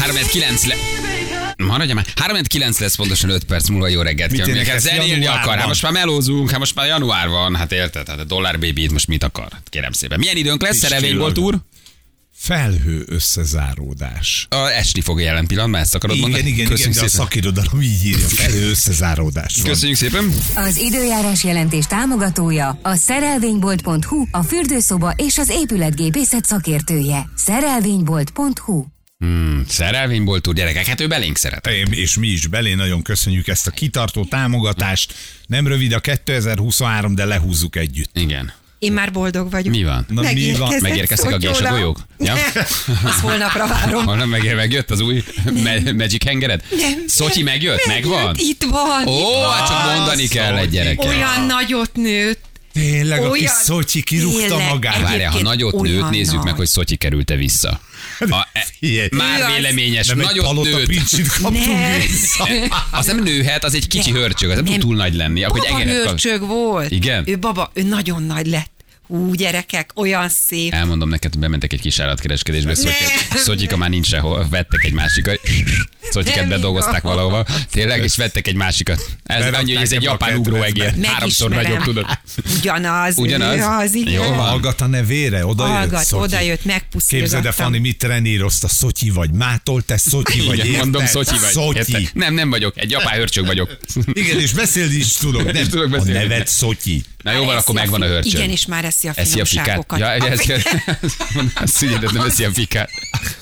3 9 le... Maradja már. 3 9 lesz pontosan 5 perc múlva jó reggelt kell. Hát zenélni akar. Hát most már melózunk, hát most már január van. Hát érted? Hát a dollár baby itt most mit akar? Kérem szépen. Milyen időnk lesz? Kis Szerelvény volt úr? Felhő összezáródás. A esni fog jelen pillanatban, ezt akarod Igen, mondani? igen, igen, Köszönjük de a szépen. szakirodalom így írja. Felhő összezáródás van. Köszönjük szépen. Az időjárás jelentés támogatója a szerelvénybolt.hu, a fürdőszoba és az épületgépészet szakértője. Szerelvénybolt.hu Hmm, szerelvény volt úr, gyerekek, hát ő belénk szeret. És mi is belé nagyon köszönjük ezt a kitartó támogatást. Nem rövid a 2023, de lehúzzuk együtt. Igen. Én már boldog vagyok. Mi van? Na, mi van? Megérkeztek a gésagolyók? Ja? Azt holnapra várom. Holnap meg, megjött az új me- Magic Hangered? Nem, Szotyi megjött? megjött, Megvan? Itt van. Ó, itt hát csak van. mondani kell egy gyerek. Olyan nagyot nőtt. Tényleg, a kis Olyan- Szocsi kirúgta magát. Várjál, ha nagyot olyan nőtt, nézzük nagy. meg, hogy Szotyi került-e vissza. A, e, már véleményes, Nem egy palota nőtt. pincsit kaptunk Nem. vissza. Az nem nőhet, az egy kicsi Nem. hörcsög, az nem tud Nem. túl nagy lenni. Akkor egy Baba kap- hörcsög volt. Igen? Ő baba, ő nagyon nagy lett. Hú, gyerekek, olyan szép. Elmondom neked, hogy bementek egy kis állatkereskedésbe. Szotyika már nincs sehol, vettek egy másikat, Szotyiket Nem bedolgozták valahova, tényleg, és vettek egy másikat. Ez annyi, hogy ez egy a japán ugróegér, háromszor nagyobb, tudod. Ugyanaz. Ugyanaz? Az, igen. Jó. Hallgat a nevére, oda jött Hallgat, Szotyi. oda jött, Képzeld el, megpuszilgattam. Fanni, mit trenírozta, Szotyi vagy. Mától te Szotyi vagy, Igen, mondom, Szotyi vagy. Szotyi. Nem, nem vagyok, egy japán hörcsög vagyok. Igen, és beszélni is tudok. Nem, is tudok a beszélni. neved Szotyi. Na jó van, akkor eszi megvan a hörcsög. Igen, és már eszi a Eszi a fikát. finomságokat. Ja, ez Azt figyelj, de nem eszi a fikát.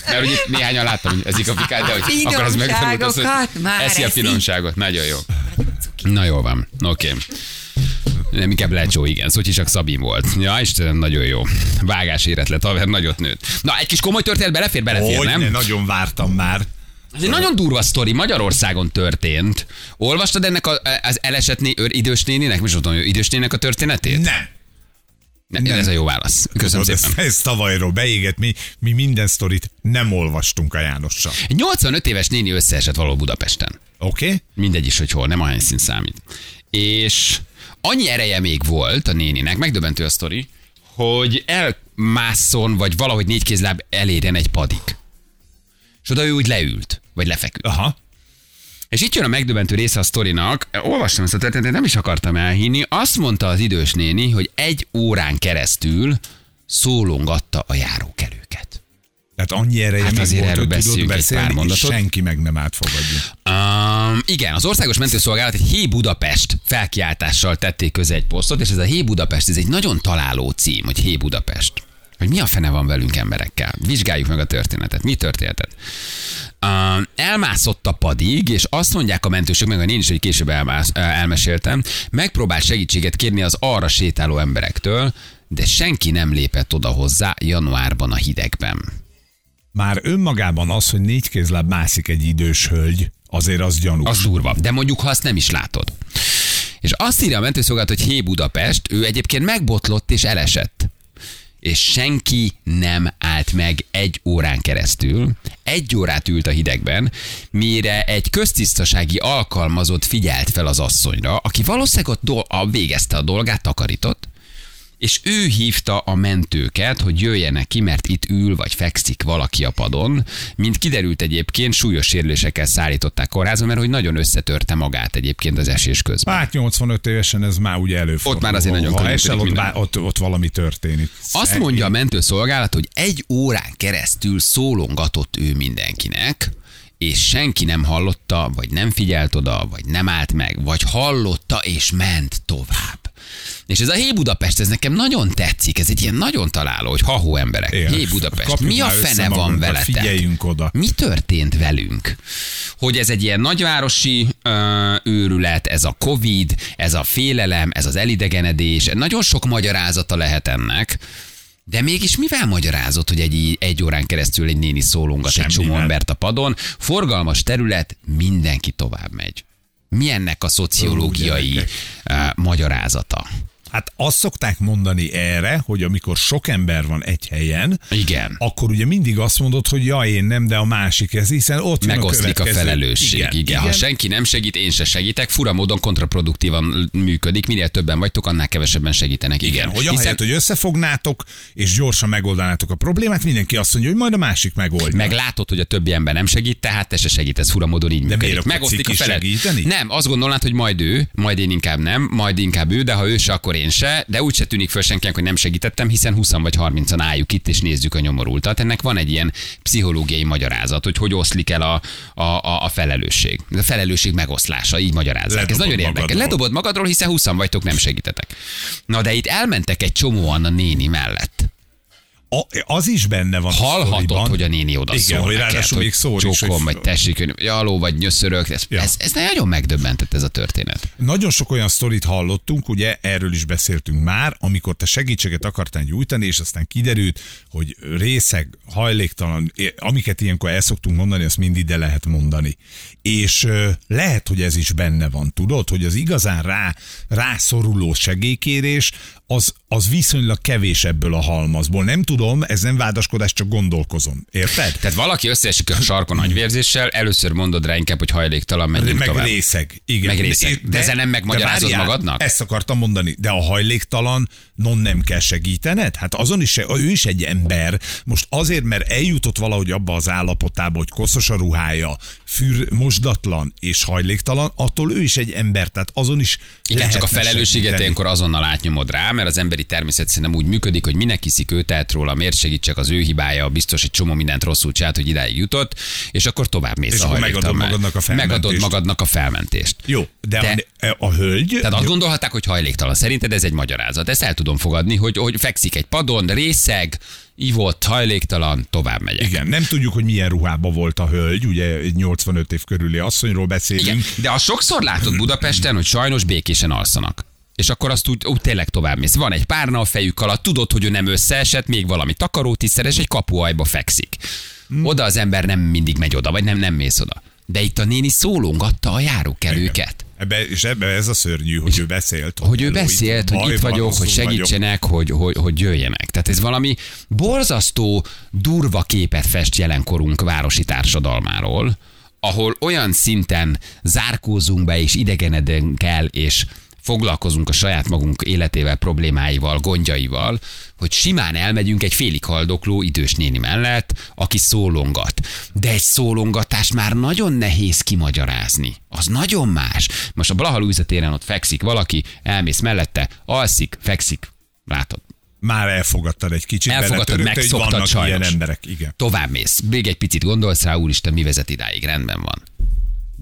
Mert ugye néhányan láttam, hogy eszik a fikát, de hogy akkor az megtanult az, hogy eszi a eszi. finomságot. Nagyon jó. Na jó van, oké. Nem, inkább lecsó, igen. Szotyi csak Szabin volt. Ja, Istenem, nagyon jó. Vágás érett lett, haver nagyot nőtt. Na, egy kis komoly történet belefér, belefér, Hogy nem? ne, nagyon vártam már. Ez egy nagyon durva sztori, Magyarországon történt. Olvastad ennek a, az elesett né, ör, idős néninek, most tudom, idős néninek a történetét? Nem. Ne, nem. Ez a jó válasz. Köszönöm Tudod, szépen. Ez, ez tavalyról beégett, mi, mi minden sztorit nem olvastunk a Jánossal. Egy 85 éves néni összeesett valahol Budapesten. Oké? Okay? Mindegy is, hogy hol, nem a helyszín számít. És annyi ereje még volt a néninek, megdöbbentő a sztori, hogy elmásszon, vagy valahogy négy kézláb elérjen egy padig. És oda ő úgy leült, vagy lefeküdt. Aha. És itt jön a megdöbbentő része a sztorinak. Olvastam ezt a történetet, nem is akartam elhinni. Azt mondta az idős néni, hogy egy órán keresztül szólongatta a járókelőket. Tehát annyi ereje Hát azért volt, erről hogy beszélni, pár mondatot. senki meg nem átfogadja. Um, igen, az Országos Mentőszolgálat egy Hé Budapest felkiáltással tették közé egy posztot, és ez a Hé Budapest, ez egy nagyon találó cím, hogy Hé Budapest. Hogy mi a fene van velünk emberekkel? Vizsgáljuk meg a történetet. Mi történetet? Um, elmászott a padig, és azt mondják a mentősök, meg a én is, hogy később elmász, elmeséltem, megpróbált segítséget kérni az arra sétáló emberektől, de senki nem lépett oda hozzá januárban a hidegben. Már önmagában az, hogy négy kézláb mászik egy idős hölgy, azért az gyanús. Az durva. De mondjuk, ha azt nem is látod. És azt írja a mentőszolgálat, hogy Hé Budapest, ő egyébként megbotlott és elesett. És senki nem állt meg egy órán keresztül. Egy órát ült a hidegben, mire egy köztisztasági alkalmazott figyelt fel az asszonyra, aki valószínűleg ott a végezte a dolgát, takarított, és ő hívta a mentőket, hogy jöjjenek ki, mert itt ül vagy fekszik valaki a padon. Mint kiderült egyébként, súlyos sérülésekkel szállították kórházba, mert hogy nagyon összetörte magát egyébként az esés közben. Hát 85 évesen ez már ugye előfordul. Ott már azért nagyon Ha esel, ott, már- ott, ott valami történik. Azt mondja a mentőszolgálat, hogy egy órán keresztül szólongatott ő mindenkinek, és senki nem hallotta, vagy nem figyelt oda, vagy nem állt meg, vagy hallotta és ment tovább. És ez a Hé Budapest, ez nekem nagyon tetszik, ez egy ilyen nagyon találó, hogy ha emberek, Igen. Hé Budapest, Kapjuk mi a fene van veletek? figyeljünk oda. Mi történt velünk? Hogy ez egy ilyen nagyvárosi ö, őrület, ez a Covid, ez a félelem, ez az elidegenedés, nagyon sok magyarázata lehet ennek. De mégis mivel magyarázott, hogy egy, egy órán keresztül egy néni szólongat egy csomó Semmivel. embert a padon? Forgalmas terület, mindenki tovább megy. Mi ennek a szociológiai uh, magyarázata? Hát azt szokták mondani erre, hogy amikor sok ember van egy helyen, Igen. akkor ugye mindig azt mondod, hogy ja, én nem, de a másik ez, hiszen ott Megoszlik a, következő. felelősség. Igen, igen. igen. Ha senki nem segít, én se segítek. Fura módon kontraproduktívan működik. Minél többen vagytok, annál kevesebben segítenek. Igen. Igen, hogy ahelyett, hogy összefognátok, és gyorsan megoldanátok a problémát, mindenki azt mondja, hogy majd a másik megoldja. meg látod, hogy a többi ember nem segít, tehát te se segítesz, fura módon így működik. miért Megoszlik a ciki felel. segíteni? Nem, azt gondolnád, hogy majd ő, majd én inkább nem, majd inkább ő, de ha ő se, akkor én se, de úgy se tűnik föl senkinek, hogy nem segítettem, hiszen 20 vagy 30-an álljuk itt, és nézzük a nyomorultat. Ennek van egy ilyen pszichológiai magyarázat, hogy hogy oszlik el a, a, a, a felelősség. A felelősség megoszlása, így magyarázzák. Ez Ledobod nagyon érdekes. magadról. Ledobod magadról, hiszen 20 vagytok, nem segítetek. Na de itt elmentek egy csomóan a néni mellett. A, az is benne van. a Hallhatod, sztoriban. hogy a néni oda Igen, szól hogy ráadásul még szól is, csókom, vagy tessék, hogy jaló, vagy nyöszörök. Ez, Ja. ez, ez nagyon megdöbbentett ez a történet. Nagyon sok olyan sztorit hallottunk, ugye erről is beszéltünk már, amikor te segítséget akartál nyújtani, és aztán kiderült, hogy részeg, hajléktalan, amiket ilyenkor el szoktunk mondani, azt mind ide lehet mondani. És lehet, hogy ez is benne van, tudod, hogy az igazán rá, rászoruló segélykérés, az, az viszonylag kevés ebből a halmazból. Nem tudom, ez nem vádaskodás, csak gondolkozom. Érted? Tehát valaki összeesik a sarkon nagyvérzéssel, először mondod rá inkább, hogy hajléktalan, menjünk meg tovább. részeg. Igen. Meg részeg. De ezzel nem megmagyarázod várjál, magadnak? Ezt akartam mondani. De a hajléktalan, non nem kell segítened? Hát azon is, ő is egy ember. Most azért, mert eljutott valahogy abba az állapotába, hogy koszos a ruhája, fűr, mosdatlan és hajléktalan, attól ő is egy ember. Tehát azon is Igen, csak a felelősséget ilyenkor azonnal átnyomod rá, mert az emberi természet szerintem úgy működik, hogy minek hiszik ő tehet róla, miért segítsek az ő hibája, biztos egy csomó mindent rosszul csinált, hogy idáig jutott, és akkor tovább mész És a megadod magadnak a felmentést. Megadod magadnak a felmentést. Jó, de, De- a, a hölgy... Tehát azt gondolhatták, hogy hajléktalan. Szerinted ez egy magyarázat. Ezt el tudom fogadni, hogy, hogy fekszik egy padon, részeg, ivott, hajléktalan, tovább megyek. Igen, nem tudjuk, hogy milyen ruhában volt a hölgy, ugye egy 85 év körüli asszonyról beszélünk. Igen. De azt sokszor látod Budapesten, hogy sajnos békésen alszanak. És akkor azt úgy, úgy tényleg tovább mész. Van egy párna a fejük alatt, tudod, hogy ő nem összeesett, még valami takarótiszer, és egy kapuajba fekszik. Oda az ember nem mindig megy oda, vagy nem, nem mész oda. De itt a néni szólongatta a járókelőket. Ebbe, és ebbe ez a szörnyű, hogy ő beszélt. Hogy ő beszélt, hogy itt vagyok, hogy vagyok. segítsenek, hogy, hogy, hogy jöjjenek. Tehát ez valami borzasztó, durva képet fest jelenkorunk városi társadalmáról, ahol olyan szinten zárkózunk be és idegenedünk el, és foglalkozunk a saját magunk életével, problémáival, gondjaival, hogy simán elmegyünk egy félig haldokló idős néni mellett, aki szólongat. De egy szólongatást már nagyon nehéz kimagyarázni. Az nagyon más. Most a Blaha téren ott fekszik valaki, elmész mellette, alszik, fekszik, látod. Már elfogadtad egy kicsit. Elfogadtad, megszoktad sajnos. ilyen emberek, igen. Tovább mész. Még egy picit gondolsz rá, úristen, mi vezet idáig, rendben van.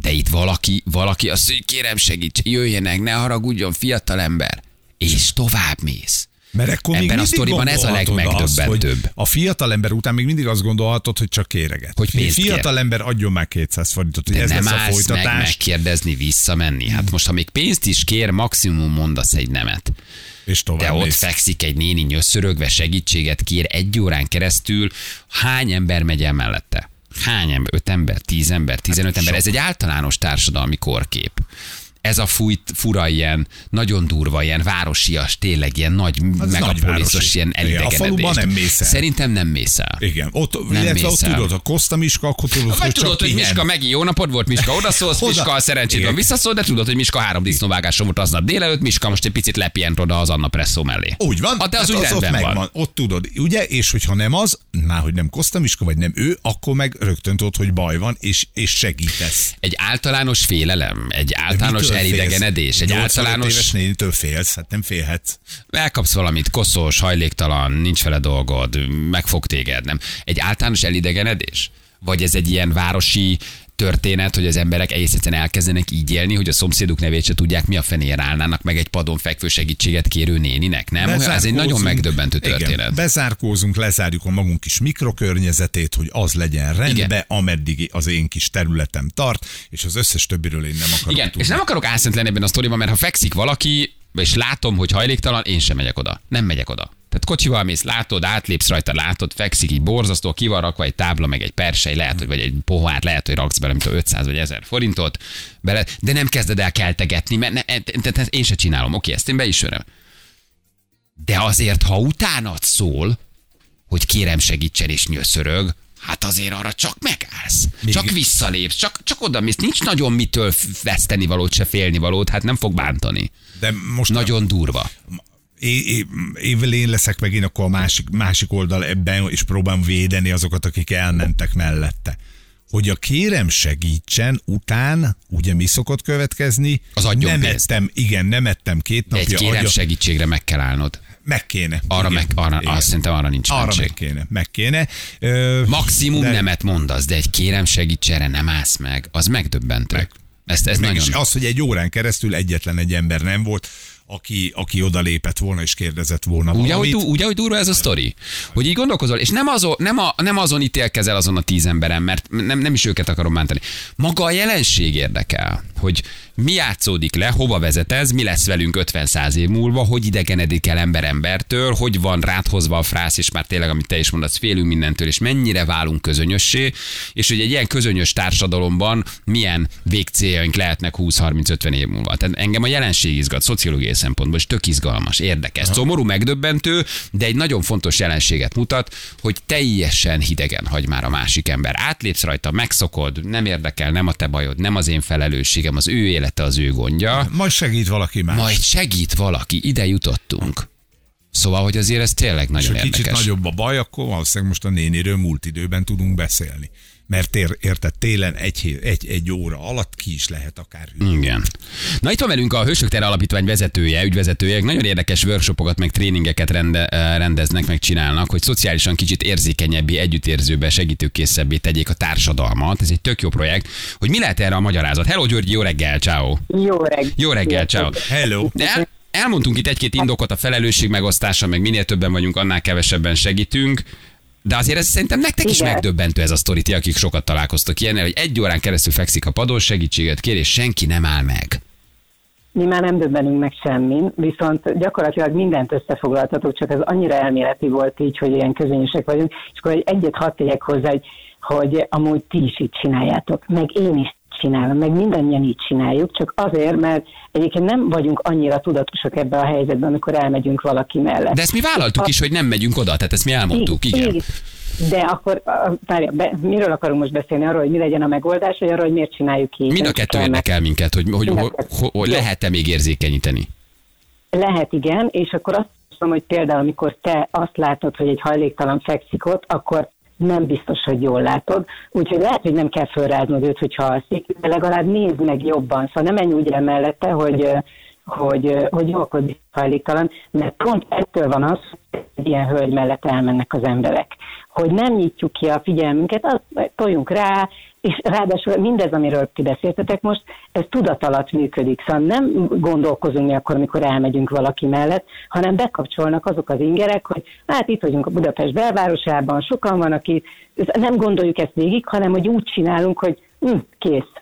De itt valaki, valaki azt mondja, hogy kérem segíts, jöjjenek, ne haragudjon, fiatal ember. És tovább mész. Mert akkor még Ebben a sztoriban ez a azt, legmegdöbbentőbb. hogy A fiatal ember után még mindig azt gondolhatod, hogy csak kéreget. Hogy pénzt fiatal kér. ember adjon már 200 forintot, hogy De ez nem lesz a állsz meg folytatás. megkérdezni, visszamenni. Hát most, ha még pénzt is kér, maximum mondasz egy nemet. És tovább De ott mész. fekszik egy néni nyöszörögve, segítséget kér egy órán keresztül. Hány ember megy el mellette? Hány ember? Öt ember? Tíz ember? Tizenöt ember? Ez egy általános társadalmi korkép. Ez a fújt, fura ilyen, nagyon durva, ilyen városias, tényleg ilyen nagy Az megapoliszos, ilyen Igen, a elidegenedés. faluban nem mész el. Szerintem nem mész el. Igen, ott, Nem illetve ott tudod, a Koszta Miska, akkor tudod, Vagy hogy tudod, hogy. Miska megint jó napod volt, Miska odaszólsz, Oda. Miska a szerencséd van visszaszól, de tudod, hogy Miska három disznóvágása volt aznap délelőtt, Miska most egy picit lepient oda az Anna Presszó mellé. Úgy van, Ah, de az hát úgy ott rendben megvan. van. Ott tudod, ugye, és hogyha nem az, már hogy nem Koszta Miska, vagy nem ő, akkor meg rögtön tudod, hogy baj van, és, és segítesz. Egy általános félelem, egy általános? Elidegenedés, egy 85 általános éves nénitől félsz, hát nem félhetsz. elkapsz valamit, koszos, hajléktalan, nincs vele dolgod, megfog téged, nem? Egy általános elidegenedés? Vagy ez egy ilyen városi történet, hogy az emberek egész egyszerűen elkezdenek így élni, hogy a szomszéduk nevét se tudják, mi a fenér állnának meg egy padon fekvő segítséget kérő néninek, nem? Ez egy nagyon megdöbbentő történet. Igen, bezárkózunk, lezárjuk a magunk kis mikrokörnyezetét, hogy az legyen rendben, Igen. ameddig az én kis területem tart, és az összes többiről én nem akarok Igen, tudni. és nem akarok álszent lenni ebben a sztoriban, mert ha fekszik valaki, és látom, hogy hajléktalan, én sem megyek oda. Nem megyek oda. Tehát kocsival mész, látod, átlépsz rajta, látod, fekszik így borzasztó, ki van rakva egy tábla, meg egy persely, lehet, hogy vagy egy pohár, lehet, hogy raksz bele, mint a 500 vagy 1000 forintot, bele, de nem kezded el keltegetni, mert ne, te- te- te- én se csinálom, oké, ezt én beismerem. De azért, ha utánad szól, hogy kérem segítsen és nyöszörög, hát azért arra csak megállsz. Még- Csak visszalépsz, csak, csak oda mész. Nincs nagyon mitől veszteni valót, se félni valót, hát nem fog bántani. De most Nagyon durva. É, évvel én leszek megint akkor a másik, másik oldal ebben, és próbálom védeni azokat, akik elmentek mellette. Hogy a kérem segítsen után, ugye mi szokott következni? Az adjon nem pénzt. ettem, igen, nem ettem két De egy napja, kérem adja, segítségre meg kell állnod. meg kéne. Arra igen, meg, arra, igen. azt szerintem arra nincs Arra mentség. meg kéne, meg kéne. Ö, Maximum de- nemet mondasz, de egy kérem segítségre nem állsz meg. Az megdöbbentő. Meg. Ezt, ez Meg nagyon... az, hogy egy órán keresztül egyetlen egy ember nem volt, aki, aki odalépett volna és kérdezett volna ahogy, valamit. du- úgy, ahogy durva ez a sztori. Hogy így gondolkozol, és nem, azon, nem, a, nem azon ítélkezel azon a tíz emberen, mert nem, nem is őket akarom bántani. Maga a jelenség érdekel, hogy mi játszódik le, hova vezet ez, mi lesz velünk 50-100 év múlva, hogy idegenedik el ember embertől, hogy van ráthozva a frász, és már tényleg, amit te is mondasz, félünk mindentől, és mennyire válunk közönössé, és hogy egy ilyen közönyös társadalomban milyen végcéljaink lehetnek 20-30-50 év múlva. Tehát engem a jelenség izgat, szociológiai szempontból, és tök izgalmas, érdekes. Szomorú, megdöbbentő, de egy nagyon fontos jelenséget mutat, hogy teljesen hidegen hagy már a másik ember. Átlépsz rajta, megszokod, nem érdekel, nem a te bajod, nem az én felelősségem, az ő élete, az ő gondja. Majd segít valaki más. Majd segít valaki, ide jutottunk. Szóval, hogy azért ez tényleg és nagyon ha kicsit érdekes. nagyobb a baj, akkor valószínűleg most a néniről múlt időben tudunk beszélni. Mert ér, érted, télen egy, egy, egy óra alatt ki is lehet akár hűlni. Igen. Na itt van velünk a Hősök Tere Alapítvány vezetője, ügyvezetője. Nagyon érdekes workshopokat, meg tréningeket rende, eh, rendeznek, meg csinálnak, hogy szociálisan kicsit érzékenyebbé, együttérzőbe, segítőkészebbé tegyék a társadalmat. Ez egy tök jó projekt. Hogy mi lehet erre a magyarázat? Hello Györgyi, jó reggel, ciao. Jó reggel. Jó reggel, ciao. Hello! De elmondtunk itt egy-két indokot a felelősség megosztása, meg minél többen vagyunk, annál kevesebben segítünk. De azért ez szerintem nektek is Igen. megdöbbentő ez a sztori, ti, akik sokat találkoztok ilyennel, hogy egy órán keresztül fekszik a padon, segítséget kér, és senki nem áll meg. Mi már nem döbbenünk meg semmin, viszont gyakorlatilag mindent összefoglaltatok, csak ez annyira elméleti volt így, hogy ilyen közönösek vagyunk, és akkor egy egyet hadd tegyek hozzá, hogy, hogy amúgy ti is így csináljátok, meg én is csinálom, meg mindannyian így csináljuk, csak azért, mert egyébként nem vagyunk annyira tudatosak ebbe a helyzetben, amikor elmegyünk valaki mellett. De ezt mi vállaltuk is, hogy nem megyünk oda, tehát ezt mi elmondtuk, igen. Igen. De akkor, a- várja, be, miről akarunk most beszélni? Arról, hogy mi legyen a megoldás, vagy arról, hogy miért csináljuk így? Mind a kettő érdekel minket, hogy, hogy, a hogy, hogy, hogy lehet-e még érzékenyíteni. Lehet, igen, és akkor azt mondom, hogy például, amikor te azt látod, hogy egy hajléktalan fekszik ott, akkor nem biztos, hogy jól látod. Úgyhogy lehet, hogy nem kell fölráznod őt, hogyha alszik, de legalább nézd meg jobban. Szóval nem menj úgy el mellette, hogy, hogy, hogy jó, akkor biztos hajléktalan, mert pont ettől van az, hogy ilyen hölgy mellett elmennek az emberek. Hogy nem nyitjuk ki a figyelmünket, azt toljunk rá, és ráadásul mindez, amiről ti beszéltetek most, ez tudat alatt működik. Szóval nem gondolkozunk mi akkor, amikor elmegyünk valaki mellett, hanem bekapcsolnak azok az ingerek, hogy hát itt vagyunk a Budapest belvárosában, sokan vannak itt, nem gondoljuk ezt végig, hanem hogy úgy csinálunk, hogy hm, kész.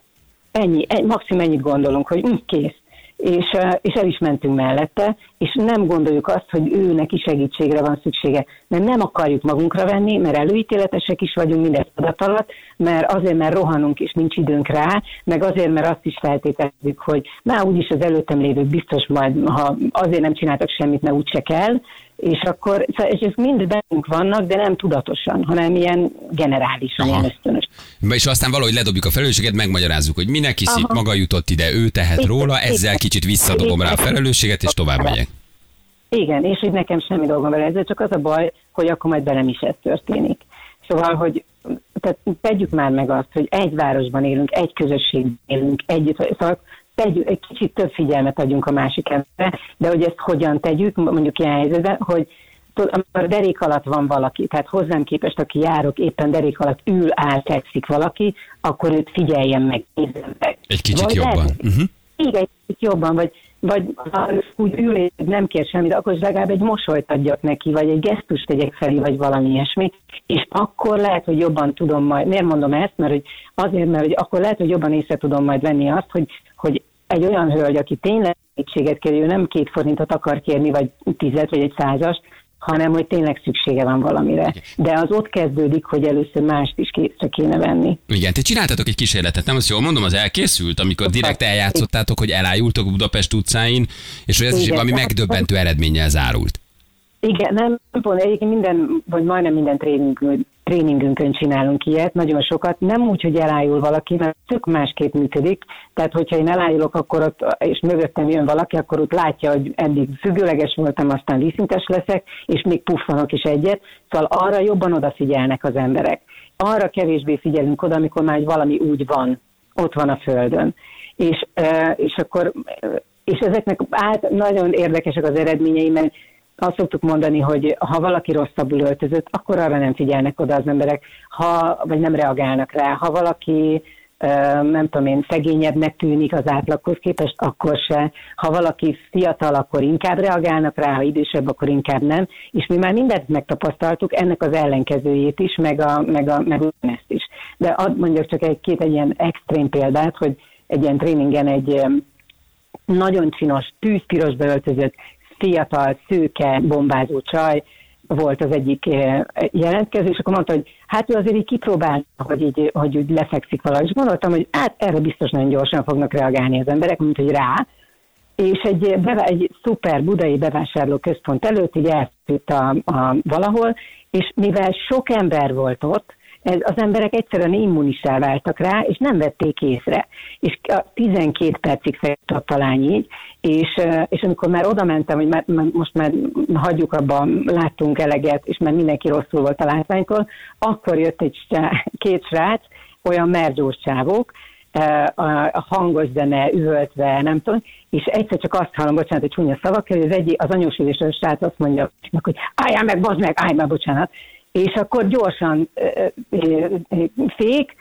Ennyi, egy, maximum ennyit gondolunk, hogy hm, kész. És, és el is mentünk mellette, és nem gondoljuk azt, hogy ő neki segítségre van szüksége, mert nem akarjuk magunkra venni, mert előítéletesek is vagyunk mindezt adat alatt, mert azért, mert rohanunk és nincs időnk rá, meg azért, mert azt is feltételezzük, hogy már úgyis az előttem lévők biztos majd, ha azért nem csináltak semmit, mert úgyse kell, és akkor, szóval, és ezek mind bennünk vannak, de nem tudatosan, hanem ilyen generálisan, Aha. ilyen ösztönös. És aztán valahogy ledobjuk a felelősséget, megmagyarázzuk, hogy minek hiszi, Aha. maga jutott ide, ő tehet Igen. róla, ezzel kicsit visszadobom rá a felelősséget, és tovább megyek. Igen, és hogy nekem semmi dolgom vele, ezzel csak az a baj, hogy akkor majd velem is ez történik. Szóval, hogy tehát tegyük már meg azt, hogy egy városban élünk, egy közösségben élünk, együtt, szóval tegyük, egy kicsit több figyelmet adjunk a másik emberre, de hogy ezt hogyan tegyük, mondjuk ilyen helyzetben, hogy amikor derék alatt van valaki, tehát hozzám képest, aki járok, éppen derék alatt ül, áll, fekszik valaki, akkor őt figyeljem meg, nézzem meg. Egy kicsit Vagy jobban. lehet, Uh-huh. igen, egy kicsit jobban, vagy, vagy ha úgy ül nem kér semmit, akkor is legalább egy mosolyt adjak neki, vagy egy gesztust tegyek felé, vagy valami ilyesmi, és akkor lehet, hogy jobban tudom majd, miért mondom ezt, mert hogy azért, mert hogy akkor lehet, hogy jobban észre tudom majd venni azt, hogy, hogy egy olyan hölgy, aki tényleg segítséget kér, ő nem két forintot akar kérni, vagy tizet, vagy egy százast, hanem hogy tényleg szüksége van valamire. De az ott kezdődik, hogy először mást is készre kéne venni. Igen, te csináltatok egy kísérletet, nem azt jól mondom, az elkészült, amikor direkt eljátszottátok, hogy elájultok Budapest utcáin, és hogy ez is Igen. valami megdöbbentő eredménnyel zárult. Igen, nem pont, egyébként minden, vagy majdnem minden tréningünk, tréningünkön csinálunk ilyet, nagyon sokat, nem úgy, hogy elájul valaki, mert tök másképp működik, tehát hogyha én elájulok, akkor ott, és mögöttem jön valaki, akkor ott látja, hogy eddig függőleges voltam, aztán vízszintes leszek, és még puffanok is egyet, szóval arra jobban odafigyelnek az emberek. Arra kevésbé figyelünk oda, amikor már valami úgy van, ott van a földön. És, és akkor és ezeknek át nagyon érdekesek az eredményei, mert azt szoktuk mondani, hogy ha valaki rosszabbul öltözött, akkor arra nem figyelnek oda az emberek, ha, vagy nem reagálnak rá. Ha valaki nem tudom én, szegényebbnek tűnik az átlaghoz képest, akkor se. Ha valaki fiatal, akkor inkább reagálnak rá, ha idősebb, akkor inkább nem. És mi már mindent megtapasztaltuk, ennek az ellenkezőjét is, meg, a, meg, a, meg ezt is. De ad mondjuk csak egy két egy ilyen extrém példát, hogy egy ilyen tréningen egy nagyon csinos, tűzpiros beöltözött fiatal, szőke, bombázó csaj volt az egyik eh, jelentkező, és akkor mondta, hogy hát ő azért így kipróbálta, hogy így, hogy úgy lefekszik valahogy, és gondoltam, hogy hát erre biztos nagyon gyorsan fognak reagálni az emberek, mint hogy rá, és egy, egy szuper budai bevásárló központ előtt így elszült a, a, valahol, és mivel sok ember volt ott, ez, az emberek egyszerűen immunisá váltak rá, és nem vették észre. És 12 percig feküdt a talány így, és, és amikor már oda mentem, hogy már, most már hagyjuk abban, láttunk eleget, és már mindenki rosszul volt a látványtól, akkor jött egy két srác, olyan merzsós csávók, a hangos zene, üvöltve, nem tudom, és egyszer csak azt hallom, bocsánat, hogy csúnya szavak, hogy az egyik, az anyósüléses srác azt mondja, hogy álljál meg, bazd meg, állj meg, bocsánat, és akkor gyorsan fék,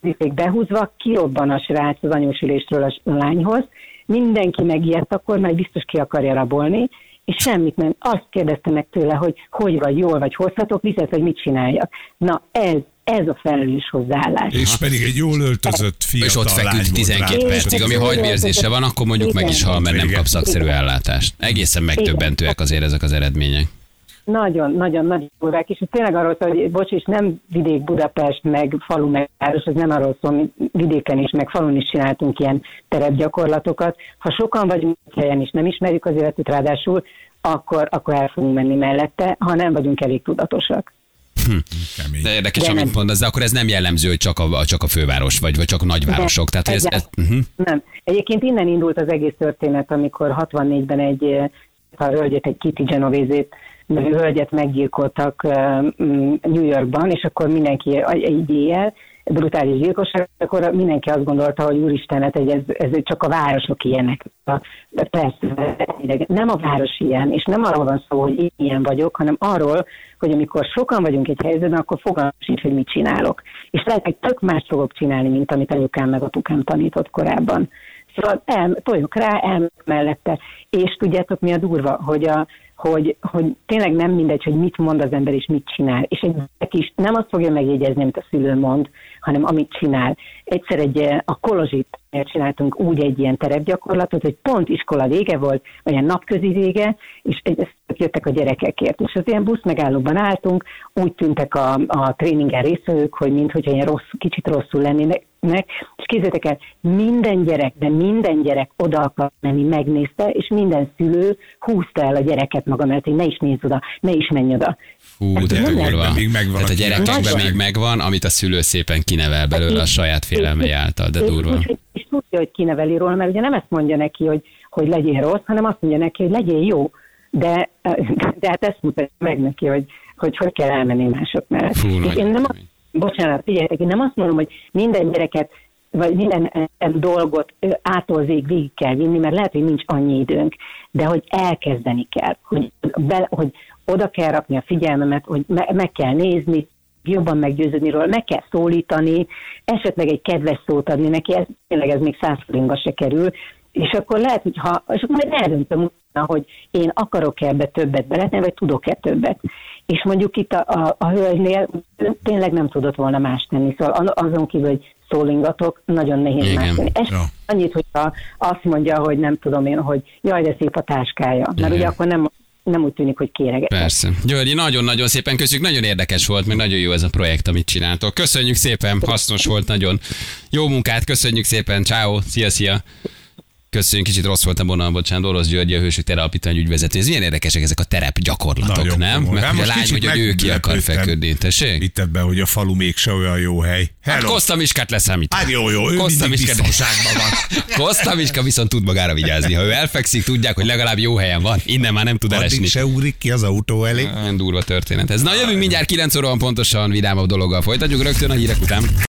fék behúzva, kirobban a srác az anyósüléstről a lányhoz, mindenki megijedt, akkor majd biztos ki akarja rabolni, és semmit nem. Azt kérdezte meg tőle, hogy hogy vagy, jól vagy, hozhatok vizet, vagy mit csináljak. Na ez, ez a felelős hozzáállás. És pedig egy jól öltözött fiatal És ott feküdt 12 percig, ami hagyvérzése van, akkor mondjuk meg is hal, mert nem kap szakszerű ellátást. Egészen megtöbbentőek azért ezek az eredmények. Nagyon, nagyon, nagyon durvák, és tényleg arról szól, hogy bocs, és nem vidék Budapest, meg falu, meg város, ez nem arról szól, mi vidéken is, meg falun is csináltunk ilyen terepgyakorlatokat. Ha sokan vagyunk helyen is, nem ismerjük az életet ráadásul, akkor, akkor el fogunk menni mellette, ha nem vagyunk elég tudatosak. Hm. De érdekes, de amit mondasz, de akkor ez nem jellemző, hogy csak a, csak a főváros, vagy, vagy csak a nagyvárosok. Tehát ez, ez, uh-huh. Nem. Egyébként innen indult az egész történet, amikor 64-ben egy a hölgyet, egy Kitty Genovézét hölgyet meggyilkoltak New Yorkban, és akkor mindenki egy éjjel, brutális gyilkosság, akkor mindenki azt gondolta, hogy úristenet, hát ez, ez csak a városok ilyenek. Persze, nem a város ilyen, és nem arról van szó, hogy ilyen vagyok, hanem arról, hogy amikor sokan vagyunk egy helyzetben, akkor fogalmam sincs, hogy mit csinálok. És lehet, hogy tök más fogok csinálni, mint amit anyukám meg apukám tanított korábban. Szóval el, toljok rá, el mellette. És tudjátok, mi a durva, hogy a, hogy, hogy tényleg nem mindegy, hogy mit mond az ember és mit csinál. És egy is nem azt fogja megjegyezni, amit a szülő mond, hanem amit csinál. Egyszer egy, eh, a Kolozsit csináltunk úgy egy ilyen terepgyakorlatot, hogy pont iskola vége volt, olyan napközi vége, és jöttek a gyerekekért. És az ilyen busz megállóban álltunk, úgy tűntek a, a tréningen részvevők, hogy mintha ilyen rossz, kicsit rosszul lennének, és képzeljétek el, minden gyerek, de minden gyerek oda akar menni, megnézte, és minden szülő húzta el a gyereket maga mellett, hogy ne is nézz oda, ne is menj oda. Hú, de durva. Még megvan Tehát a gyerekekben még megvan, amit a szülő szépen kinevel belőle a saját félelmei által, de durva. És, és tudja, hogy kineveli róla, mert ugye nem ezt mondja neki, hogy, hogy legyél rossz, hanem azt mondja neki, hogy legyél jó. De, de hát ezt mutatja meg neki, hogy hogy, hogy kell elmenni mások mellett. Fú, én nem, bocsánat, figyeljetek, én nem azt mondom, hogy minden gyereket vagy minden dolgot ától végig kell vinni, mert lehet, hogy nincs annyi időnk, de hogy elkezdeni kell, hogy, be, hogy oda kell rakni a figyelmemet, hogy me, meg kell nézni, jobban meggyőződni róla, meg kell szólítani, esetleg egy kedves szót adni neki, ez, tényleg ez még száz forintba se kerül, és akkor lehet, hogy ha, és akkor majd eldöntöm hogy én akarok-e ebbe többet beletni, vagy tudok-e többet. És mondjuk itt a, a, a hölgynél tényleg nem tudott volna más tenni, szóval azon kívül, hogy szólingatok, nagyon nehéz Igen. más tenni. Ez ja. annyit, hogyha azt mondja, hogy nem tudom én, hogy jaj, de szép a táskája. Mert Igen. ugye akkor nem nem úgy tűnik, hogy kéreget. Persze. Györgyi, nagyon-nagyon szépen köszönjük, nagyon érdekes volt, meg nagyon jó ez a projekt, amit csináltok. Köszönjük szépen, hasznos volt nagyon. Jó munkát, köszönjük szépen, ciao, szia, szia. Köszönjük, kicsit rossz voltam volna, bocsánat, Orosz György, a Hősök Tere Alapítvány ügyvezető. Ez milyen érdekesek ezek a terep gyakorlatok, Nagyon nem? komoly. Meg Hát hogy a lány, hogy nő ki akar feküdni, tessék? Itt ebben, hogy a falu mégse olyan jó hely. Hát Hello. Koszta Miskát leszámít. Hát jó, jó, ő Koszta mindig biztonságban van. Koszta Miska viszont tud magára vigyázni. Ha ő elfekszik, tudják, hogy legalább jó helyen van. Innen már nem tud elesni. Addig se ugrik ki az autó elé. Olyan durva történet ez. Na jövünk mindjárt 9 óra pontosan vidámabb dologgal folytatjuk rögtön a hírek után.